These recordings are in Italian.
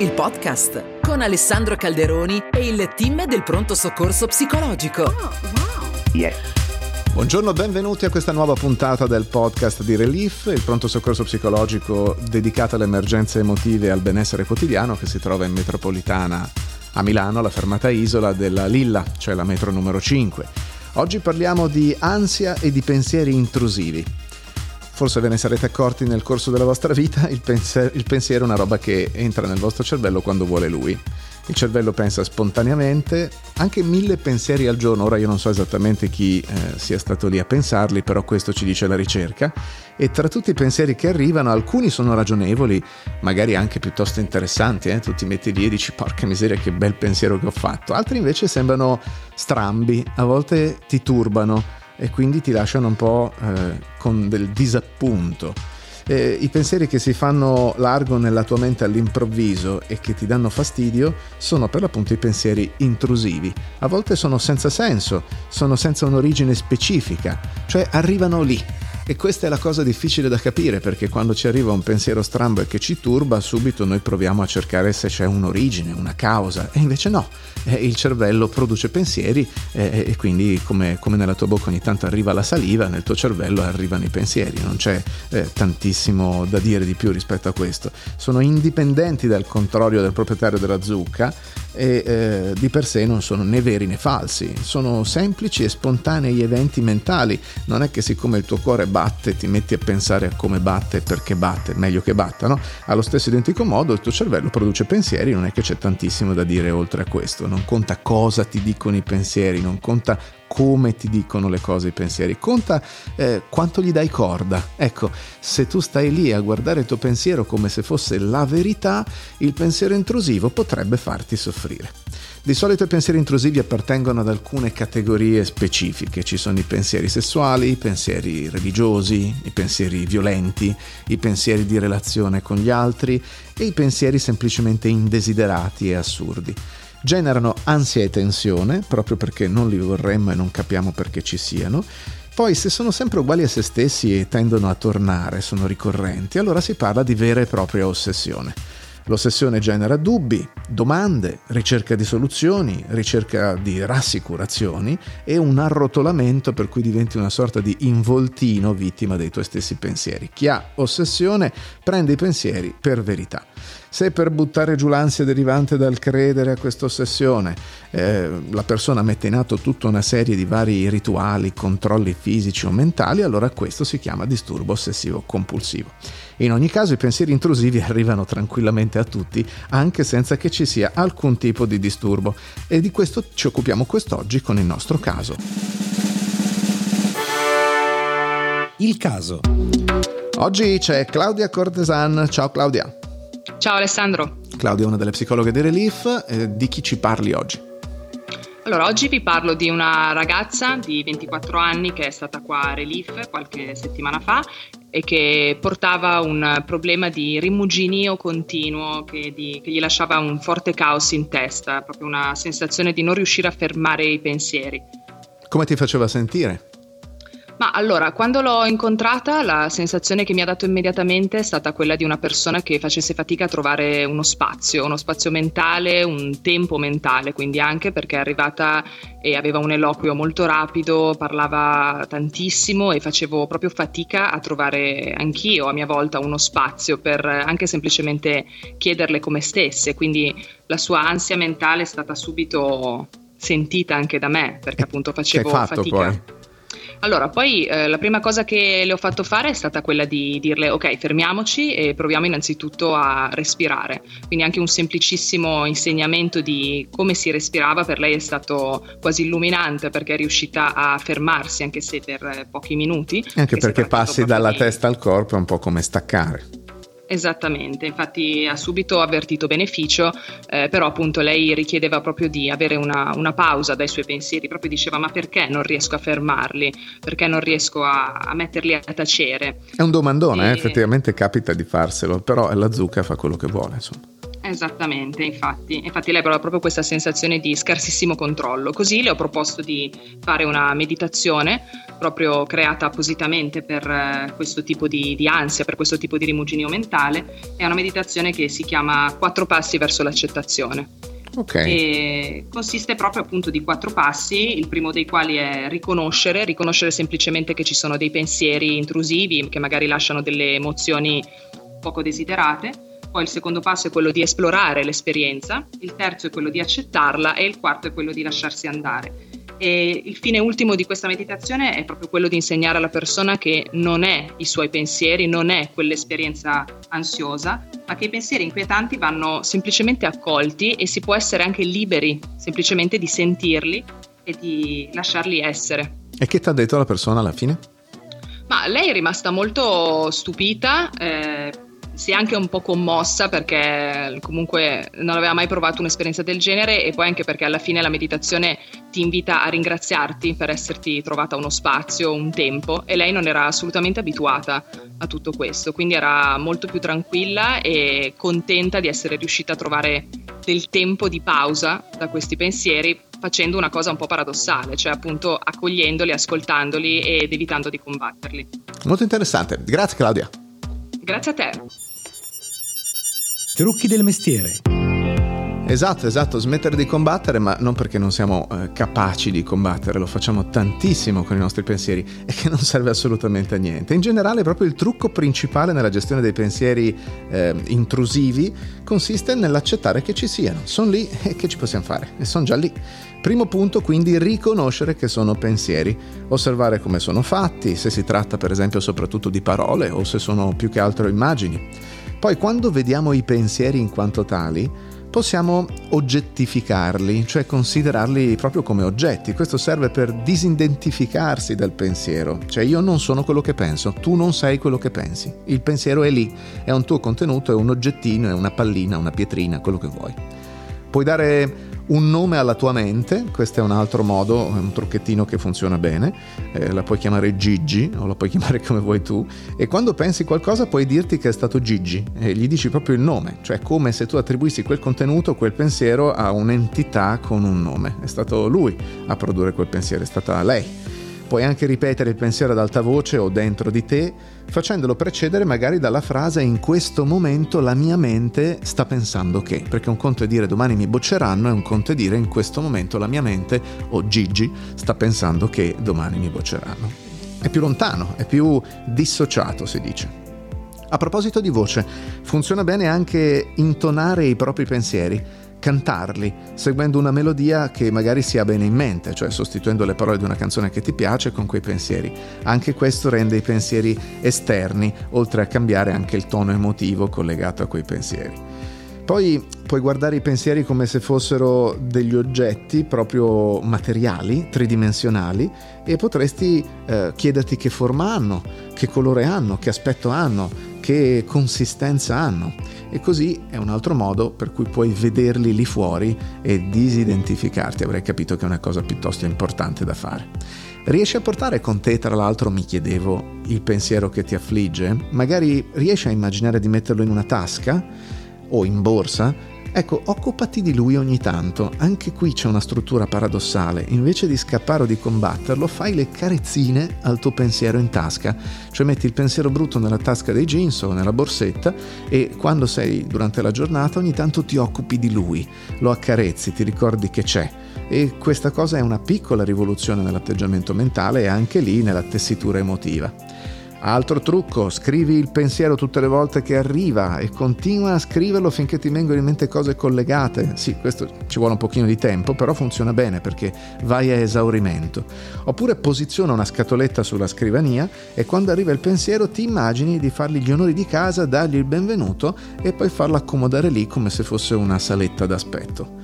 il podcast con Alessandro Calderoni e il team del pronto soccorso psicologico. Oh, wow. Yes. Buongiorno, benvenuti a questa nuova puntata del podcast di Relief, il pronto soccorso psicologico dedicato alle emergenze emotive e al benessere quotidiano che si trova in metropolitana a Milano, alla fermata Isola della Lilla, cioè la metro numero 5. Oggi parliamo di ansia e di pensieri intrusivi. Forse ve ne sarete accorti nel corso della vostra vita, il, pensiero, il pensiero è una roba che entra nel vostro cervello quando vuole lui. Il cervello pensa spontaneamente, anche mille pensieri al giorno, ora io non so esattamente chi eh, sia stato lì a pensarli, però questo ci dice la ricerca, e tra tutti i pensieri che arrivano alcuni sono ragionevoli, magari anche piuttosto interessanti, eh? tu ti metti lì e dici porca miseria che bel pensiero che ho fatto, altri invece sembrano strambi, a volte ti turbano e quindi ti lasciano un po' eh, con del disappunto. Eh, I pensieri che si fanno largo nella tua mente all'improvviso e che ti danno fastidio sono per l'appunto i pensieri intrusivi. A volte sono senza senso, sono senza un'origine specifica, cioè arrivano lì e questa è la cosa difficile da capire perché quando ci arriva un pensiero strambo e che ci turba, subito noi proviamo a cercare se c'è un'origine, una causa, e invece no, eh, il cervello produce pensieri eh, e quindi come, come, nella tua bocca ogni tanto arriva la saliva, nel tuo cervello arrivano i pensieri, non c'è eh, tantissimo da dire di più rispetto a questo. Sono indipendenti dal controllo del proprietario della zucca e eh, di per sé non sono né veri né falsi, sono semplici e spontanei eventi mentali, non è che siccome il tuo cuore batte ti metti a pensare a come batte e perché batte, meglio che batta, no? Allo stesso identico modo il tuo cervello produce pensieri, non è che c'è tantissimo da dire oltre a questo, non conta cosa ti dicono i pensieri, non conta come ti dicono le cose, i pensieri, conta eh, quanto gli dai corda. Ecco, se tu stai lì a guardare il tuo pensiero come se fosse la verità, il pensiero intrusivo potrebbe farti soffrire. Di solito i pensieri intrusivi appartengono ad alcune categorie specifiche, ci sono i pensieri sessuali, i pensieri religiosi, i pensieri violenti, i pensieri di relazione con gli altri e i pensieri semplicemente indesiderati e assurdi generano ansia e tensione, proprio perché non li vorremmo e non capiamo perché ci siano. Poi, se sono sempre uguali a se stessi e tendono a tornare, sono ricorrenti, allora si parla di vera e propria ossessione. L'ossessione genera dubbi, domande, ricerca di soluzioni, ricerca di rassicurazioni e un arrotolamento per cui diventi una sorta di involtino vittima dei tuoi stessi pensieri. Chi ha ossessione prende i pensieri per verità. Se per buttare giù l'ansia derivante dal credere a questa ossessione eh, la persona mette in atto tutta una serie di vari rituali, controlli fisici o mentali, allora questo si chiama disturbo ossessivo compulsivo. In ogni caso i pensieri intrusivi arrivano tranquillamente a tutti, anche senza che ci sia alcun tipo di disturbo, e di questo ci occupiamo quest'oggi con il nostro caso. Il caso. Oggi c'è Claudia Cortesan. Ciao Claudia. Ciao Alessandro. Claudia è una delle psicologhe di Relief, eh, di chi ci parli oggi? Allora, oggi vi parlo di una ragazza di 24 anni che è stata qua a Relief qualche settimana fa e che portava un problema di rimuginio continuo che, di, che, gli lasciava un forte caos in testa, proprio una sensazione di non riuscire a fermare i pensieri. Come ti faceva sentire? Ma allora, quando l'ho incontrata, la sensazione che mi ha dato immediatamente è stata quella di una persona che facesse fatica a trovare uno spazio, uno spazio mentale, un tempo mentale, quindi anche perché è arrivata e aveva un eloquio molto rapido, parlava tantissimo e facevo proprio fatica a trovare anch'io a mia volta uno spazio per anche semplicemente chiederle come stesse, quindi la sua ansia mentale è stata subito sentita anche da me, perché appunto facevo fatica. Poi? Allora, poi eh, la prima cosa che le ho fatto fare è stata quella di dirle ok, fermiamoci e proviamo innanzitutto a respirare. Quindi anche un semplicissimo insegnamento di come si respirava per lei è stato quasi illuminante perché è riuscita a fermarsi anche se per pochi minuti. Anche perché passi dalla di... testa al corpo è un po' come staccare. Esattamente, infatti ha subito avvertito beneficio, eh, però appunto lei richiedeva proprio di avere una, una, pausa dai suoi pensieri, proprio diceva ma perché non riesco a fermarli, perché non riesco a, a metterli a tacere. È un domandone, e... eh, effettivamente capita di farselo, però la zucca fa quello che vuole insomma. Esattamente, infatti. Infatti lei aveva proprio questa sensazione di scarsissimo controllo. Così le ho proposto di fare una meditazione proprio creata appositamente per eh, questo tipo di, di ansia, per questo tipo di rimuginio mentale. È una meditazione che si chiama Quattro passi verso l'accettazione. Okay. consiste proprio appunto di quattro passi, il primo dei quali è riconoscere, riconoscere semplicemente che ci sono dei pensieri intrusivi che magari lasciano delle emozioni poco desiderate poi il secondo passo è quello di esplorare l'esperienza, il terzo è quello di accettarla e il quarto è quello di lasciarsi andare. E il fine ultimo di questa meditazione è proprio quello di insegnare alla persona che non è i suoi pensieri, non è quell'esperienza ansiosa, ma che i pensieri inquietanti vanno semplicemente accolti e si può essere anche liberi semplicemente di sentirli e di lasciarli essere. E che ti ha detto la persona alla fine? Ma lei è rimasta molto stupita. Eh, si è anche un po' commossa perché comunque non aveva mai provato un'esperienza del genere e poi anche perché alla fine la meditazione ti invita a ringraziarti per esserti trovata uno spazio, un tempo e lei non era assolutamente abituata a tutto questo, quindi era molto più tranquilla e contenta di essere riuscita a trovare del tempo di pausa da questi pensieri facendo una cosa un po' paradossale, cioè appunto accogliendoli, ascoltandoli ed evitando di combatterli. Molto interessante, grazie Claudia. Grazie a te. Trucchi del mestiere. Esatto, esatto, smettere di combattere, ma non perché non siamo eh, capaci di combattere, lo facciamo tantissimo con i nostri pensieri e che non serve assolutamente a niente. In generale, proprio il trucco principale nella gestione dei pensieri eh, intrusivi consiste nell'accettare che ci siano, sono lì e che ci possiamo fare, e sono già lì. Primo punto, quindi, riconoscere che sono pensieri, osservare come sono fatti, se si tratta per esempio soprattutto di parole o se sono più che altro immagini. Poi quando vediamo i pensieri in quanto tali, possiamo oggettificarli, cioè considerarli proprio come oggetti. Questo serve per disidentificarsi dal pensiero, cioè io non sono quello che penso, tu non sei quello che pensi. Il pensiero è lì, è un tuo contenuto, è un oggettino, è una pallina, una pietrina, quello che vuoi. Puoi dare un nome alla tua mente, questo è un altro modo, un trucchettino che funziona bene, eh, la puoi chiamare Gigi o la puoi chiamare come vuoi tu e quando pensi qualcosa puoi dirti che è stato Gigi e gli dici proprio il nome, cioè come se tu attribuissi quel contenuto, quel pensiero a un'entità con un nome, è stato lui a produrre quel pensiero, è stata lei. Puoi anche ripetere il pensiero ad alta voce o dentro di te, facendolo precedere magari dalla frase in questo momento la mia mente sta pensando che, perché un conto è dire domani mi bocceranno e un conto è dire in questo momento la mia mente o Gigi sta pensando che domani mi bocceranno. È più lontano, è più dissociato, si dice. A proposito di voce, funziona bene anche intonare i propri pensieri cantarli, seguendo una melodia che magari sia bene in mente, cioè sostituendo le parole di una canzone che ti piace con quei pensieri. Anche questo rende i pensieri esterni, oltre a cambiare anche il tono emotivo collegato a quei pensieri. Poi puoi guardare i pensieri come se fossero degli oggetti proprio materiali, tridimensionali, e potresti eh, chiederti che forma hanno, che colore hanno, che aspetto hanno, che consistenza hanno. E così è un altro modo per cui puoi vederli lì fuori e disidentificarti. Avrei capito che è una cosa piuttosto importante da fare. Riesci a portare con te, tra l'altro, mi chiedevo, il pensiero che ti affligge? Magari riesci a immaginare di metterlo in una tasca o in borsa Ecco, occupati di lui ogni tanto. Anche qui c'è una struttura paradossale. Invece di scappare o di combatterlo, fai le carezzine al tuo pensiero in tasca. Cioè metti il pensiero brutto nella tasca dei jeans o nella borsetta e quando sei durante la giornata ogni tanto ti occupi di lui. Lo accarezzi, ti ricordi che c'è. E questa cosa è una piccola rivoluzione nell'atteggiamento mentale e anche lì nella tessitura emotiva. Altro trucco, scrivi il pensiero tutte le volte che arriva e continua a scriverlo finché ti vengono in mente cose collegate. Sì, questo ci vuole un pochino di tempo, però funziona bene perché vai a esaurimento. Oppure posiziona una scatoletta sulla scrivania e quando arriva il pensiero ti immagini di fargli gli onori di casa, dargli il benvenuto e poi farlo accomodare lì come se fosse una saletta d'aspetto.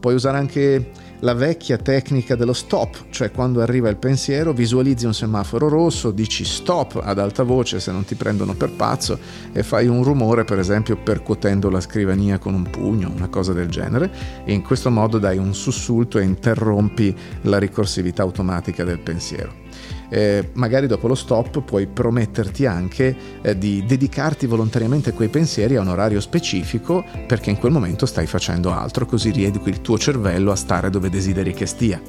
Puoi usare anche la vecchia tecnica dello stop, cioè quando arriva il pensiero visualizzi un semaforo rosso, dici stop ad alta voce se non ti prendono per pazzo e fai un rumore per esempio percuotendo la scrivania con un pugno, una cosa del genere e in questo modo dai un sussulto e interrompi la ricorsività automatica del pensiero. Eh, magari dopo lo stop puoi prometterti anche eh, di dedicarti volontariamente a quei pensieri a un orario specifico perché in quel momento stai facendo altro, così rieduchi il tuo cervello a stare dove desideri che stia.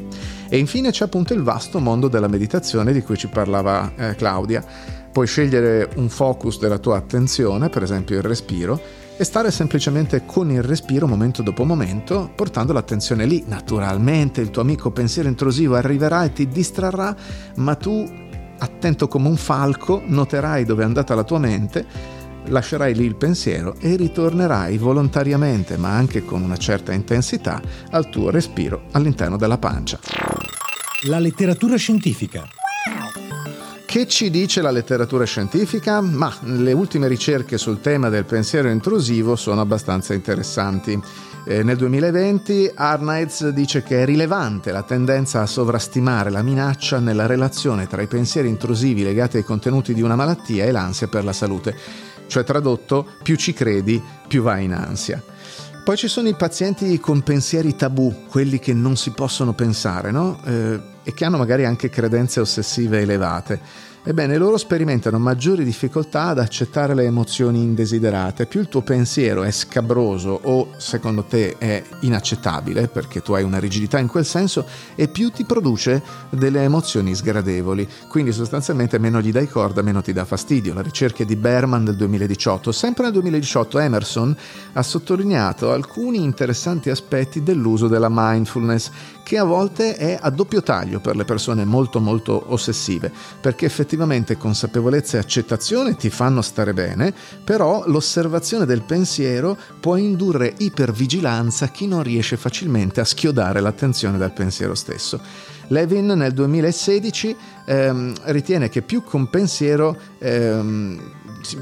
E infine c'è appunto il vasto mondo della meditazione di cui ci parlava eh, Claudia. Puoi scegliere un focus della tua attenzione, per esempio il respiro, e stare semplicemente con il respiro momento dopo momento, portando l'attenzione lì. Naturalmente il tuo amico pensiero intrusivo arriverà e ti distrarrà, ma tu, attento come un falco, noterai dove è andata la tua mente, lascerai lì il pensiero e ritornerai volontariamente, ma anche con una certa intensità, al tuo respiro all'interno della pancia. La letteratura scientifica. Che ci dice la letteratura scientifica? Ma le ultime ricerche sul tema del pensiero intrusivo sono abbastanza interessanti. Eh, nel 2020 Arnaiz dice che è rilevante la tendenza a sovrastimare la minaccia nella relazione tra i pensieri intrusivi legati ai contenuti di una malattia e l'ansia per la salute. Cioè tradotto, più ci credi, più vai in ansia. Poi ci sono i pazienti con pensieri tabù, quelli che non si possono pensare, no? Eh, e che hanno magari anche credenze ossessive elevate. Ebbene, loro sperimentano maggiori difficoltà ad accettare le emozioni indesiderate. Più il tuo pensiero è scabroso o secondo te è inaccettabile, perché tu hai una rigidità in quel senso, e più ti produce delle emozioni sgradevoli. Quindi sostanzialmente meno gli dai corda, meno ti dà fastidio. La ricerca di Berman del 2018. Sempre nel 2018 Emerson ha sottolineato alcuni interessanti aspetti dell'uso della mindfulness che a volte è a doppio taglio per le persone molto molto ossessive, perché effettivamente consapevolezza e accettazione ti fanno stare bene, però l'osservazione del pensiero può indurre ipervigilanza chi non riesce facilmente a schiodare l'attenzione dal pensiero stesso. Levin nel 2016 ehm, ritiene che più un pensiero ehm,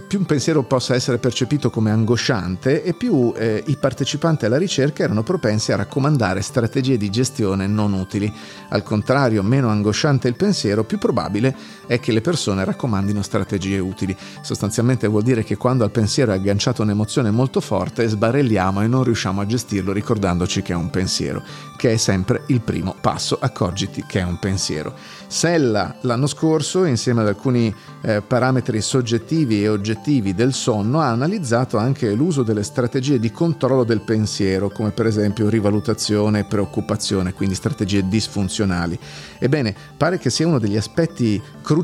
più un pensiero possa essere percepito come angosciante e più eh, i partecipanti alla ricerca erano propensi a raccomandare strategie di gestione non utili. Al contrario, meno angosciante il pensiero, più probabile è che le persone raccomandino strategie utili. Sostanzialmente vuol dire che quando al pensiero è agganciata un'emozione molto forte, sbarelliamo e non riusciamo a gestirlo ricordandoci che è un pensiero, che è sempre il primo passo. Accorgiti che è un pensiero. Sella l'anno scorso, insieme ad alcuni eh, parametri soggettivi e oggettivi del sonno, ha analizzato anche l'uso delle strategie di controllo del pensiero, come per esempio rivalutazione e preoccupazione, quindi strategie disfunzionali. Ebbene, pare che sia uno degli aspetti cruciali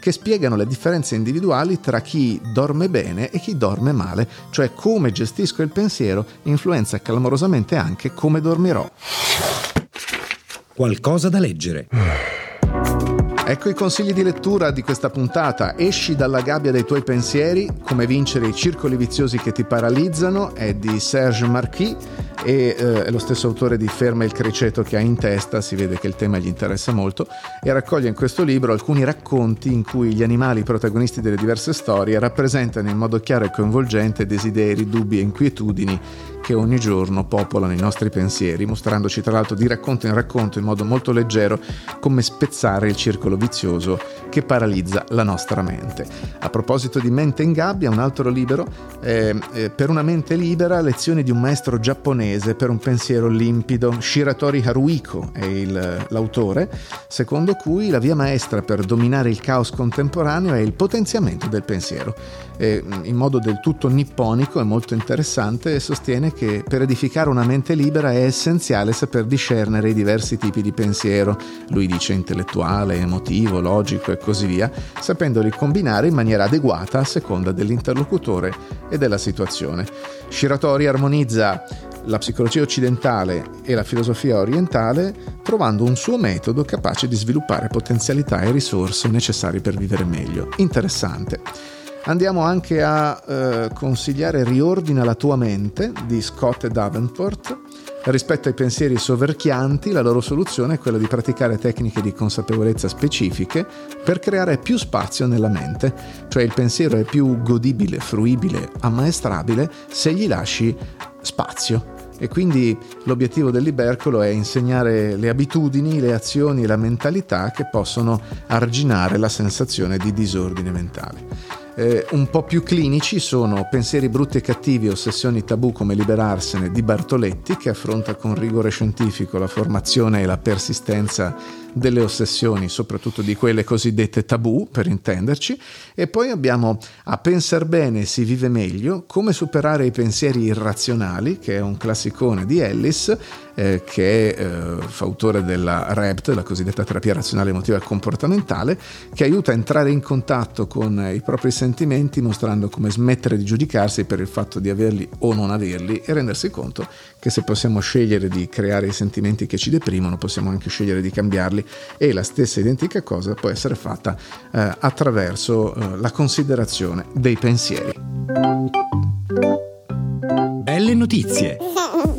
che spiegano le differenze individuali tra chi dorme bene e chi dorme male, cioè come gestisco il pensiero influenza clamorosamente anche come dormirò. Qualcosa da leggere. Ecco i consigli di lettura di questa puntata. Esci dalla gabbia dei tuoi pensieri, come vincere i circoli viziosi che ti paralizzano, è di Serge Marquis e eh, è lo stesso autore di Ferma il criceto che ha in testa, si vede che il tema gli interessa molto, e raccoglie in questo libro alcuni racconti in cui gli animali protagonisti delle diverse storie rappresentano in modo chiaro e coinvolgente desideri, dubbi e inquietudini che ogni giorno popolano i nostri pensieri, mostrandoci tra l'altro di racconto in racconto in modo molto leggero come spezzare il circolo vizioso che paralizza la nostra mente. A proposito di mente in gabbia, un altro libro, eh, eh, Per una mente libera, lezioni di un maestro giapponese per un pensiero limpido, Shiratori Haruiko è il, l'autore, secondo cui la via maestra per dominare il caos contemporaneo è il potenziamento del pensiero eh, in modo del tutto nipponico e molto interessante sostiene che per edificare una mente libera è essenziale saper discernere i diversi tipi di pensiero, lui dice intellettuale, emotivo, logico e così via, sapendoli combinare in maniera adeguata a seconda dell'interlocutore e della situazione. Shiratori armonizza la psicologia occidentale e la filosofia orientale trovando un suo metodo capace di sviluppare potenzialità e risorse necessarie per vivere meglio. Interessante. Andiamo anche a eh, consigliare Riordina la tua mente di Scott e Davenport. Rispetto ai pensieri soverchianti, la loro soluzione è quella di praticare tecniche di consapevolezza specifiche per creare più spazio nella mente, cioè il pensiero è più godibile, fruibile, ammaestrabile se gli lasci spazio. E quindi l'obiettivo del libercolo è insegnare le abitudini, le azioni e la mentalità che possono arginare la sensazione di disordine mentale. Eh, un po' più clinici sono Pensieri brutti e cattivi, ossessioni tabù come liberarsene di Bartoletti, che affronta con rigore scientifico la formazione e la persistenza delle ossessioni, soprattutto di quelle cosiddette tabù, per intenderci, e poi abbiamo A pensar bene si vive meglio, come superare i pensieri irrazionali, che è un classicone di Ellis, eh, che è eh, fautore della REPT, la cosiddetta terapia razionale emotiva e comportamentale, che aiuta a entrare in contatto con i propri sentimenti mostrando come smettere di giudicarsi per il fatto di averli o non averli e rendersi conto che se possiamo scegliere di creare i sentimenti che ci deprimono, possiamo anche scegliere di cambiarli e la stessa identica cosa può essere fatta eh, attraverso eh, la considerazione dei pensieri. Belle notizie.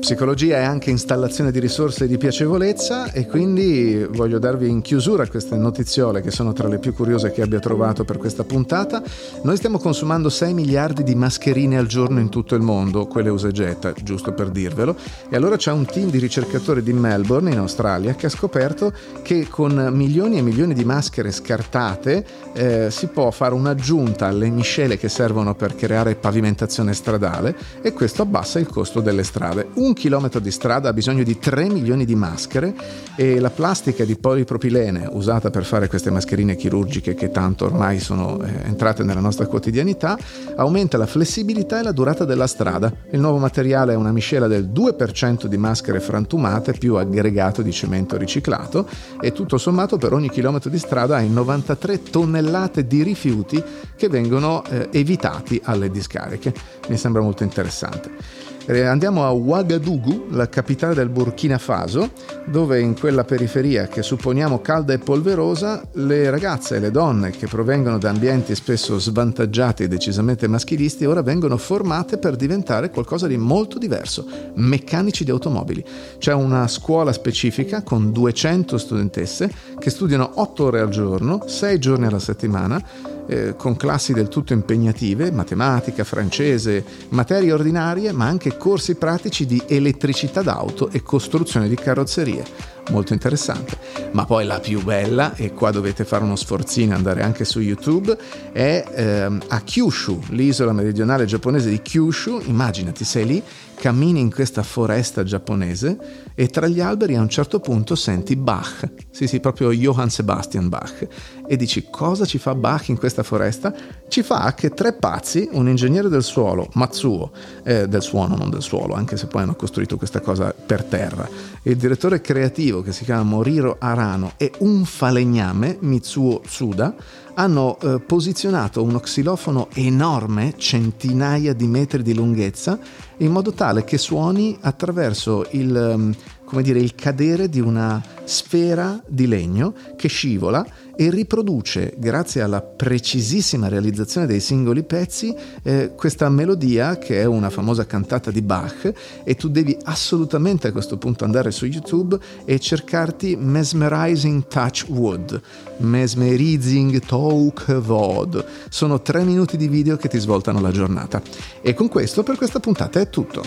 Psicologia è anche installazione di risorse di piacevolezza e quindi voglio darvi in chiusura queste notiziole che sono tra le più curiose che abbia trovato per questa puntata. Noi stiamo consumando 6 miliardi di mascherine al giorno in tutto il mondo, quelle usa e getta, giusto per dirvelo, e allora c'è un team di ricercatori di Melbourne in Australia che ha scoperto che con milioni e milioni di maschere scartate eh, si può fare un'aggiunta alle miscele che servono per creare pavimentazione stradale e questo abbassa il costo delle strade. Un chilometro di strada ha bisogno di 3 milioni di maschere e la plastica di polipropilene usata per fare queste mascherine chirurgiche che tanto ormai sono eh, entrate nella nostra quotidianità aumenta la flessibilità e la durata della strada. Il nuovo materiale è una miscela del 2% di maschere frantumate più aggregato di cemento riciclato e tutto sommato per ogni chilometro di strada hai 93 tonnellate di rifiuti che vengono eh, evitati alle discariche. Mi sembra molto interessante. Eh, andiamo a Ouagadougou, la capitale del Burkina Faso, dove in quella periferia che supponiamo calda e polverosa, le ragazze e le donne che provengono da ambienti spesso svantaggiati e decisamente maschilisti ora vengono formate per diventare qualcosa di molto diverso, meccanici di automobili. C'è una scuola specifica con 200 studentesse che studiano 8 ore al giorno, 6 giorni alla settimana eh, con classi del tutto impegnative, matematica, francese, materie ordinarie, ma anche corsi pratici di elettricità d'auto e costruzione di carrozzerie molto interessante. Ma poi la più bella, e qua dovete fare uno sforzino e andare anche su YouTube, è ehm, a Kyushu, l'isola meridionale giapponese di Kyushu. Immaginati, sei lì, cammini in questa foresta giapponese e tra gli alberi a un certo punto senti Bach, sì sì, proprio Johann Sebastian Bach, e dici cosa ci fa Bach in questa foresta? Ci fa che tre pazzi, un ingegnere del suolo, Matsuo, eh, del suono non del suolo, anche se poi hanno costruito questa cosa per terra, e il direttore creativo che si chiama Moriro Arano e un falegname, Mitsuo Tsuda, hanno eh, posizionato uno xilofono enorme, centinaia di metri di lunghezza, in modo tale che suoni attraverso il, come dire, il cadere di una sfera di legno che scivola e riproduce, grazie alla precisissima realizzazione dei singoli pezzi, eh, questa melodia che è una famosa cantata di Bach e tu devi assolutamente a questo punto andare su YouTube e cercarti Mesmerizing Touch Wood, Mesmerizing Talk Vod. Sono tre minuti di video che ti svoltano la giornata. E con questo per questa puntata è tutto.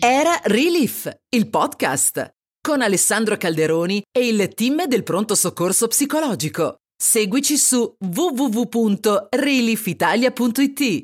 Era Relief, il podcast con Alessandro Calderoni e il team del pronto soccorso psicologico. Seguici su www.reliefitalia.it.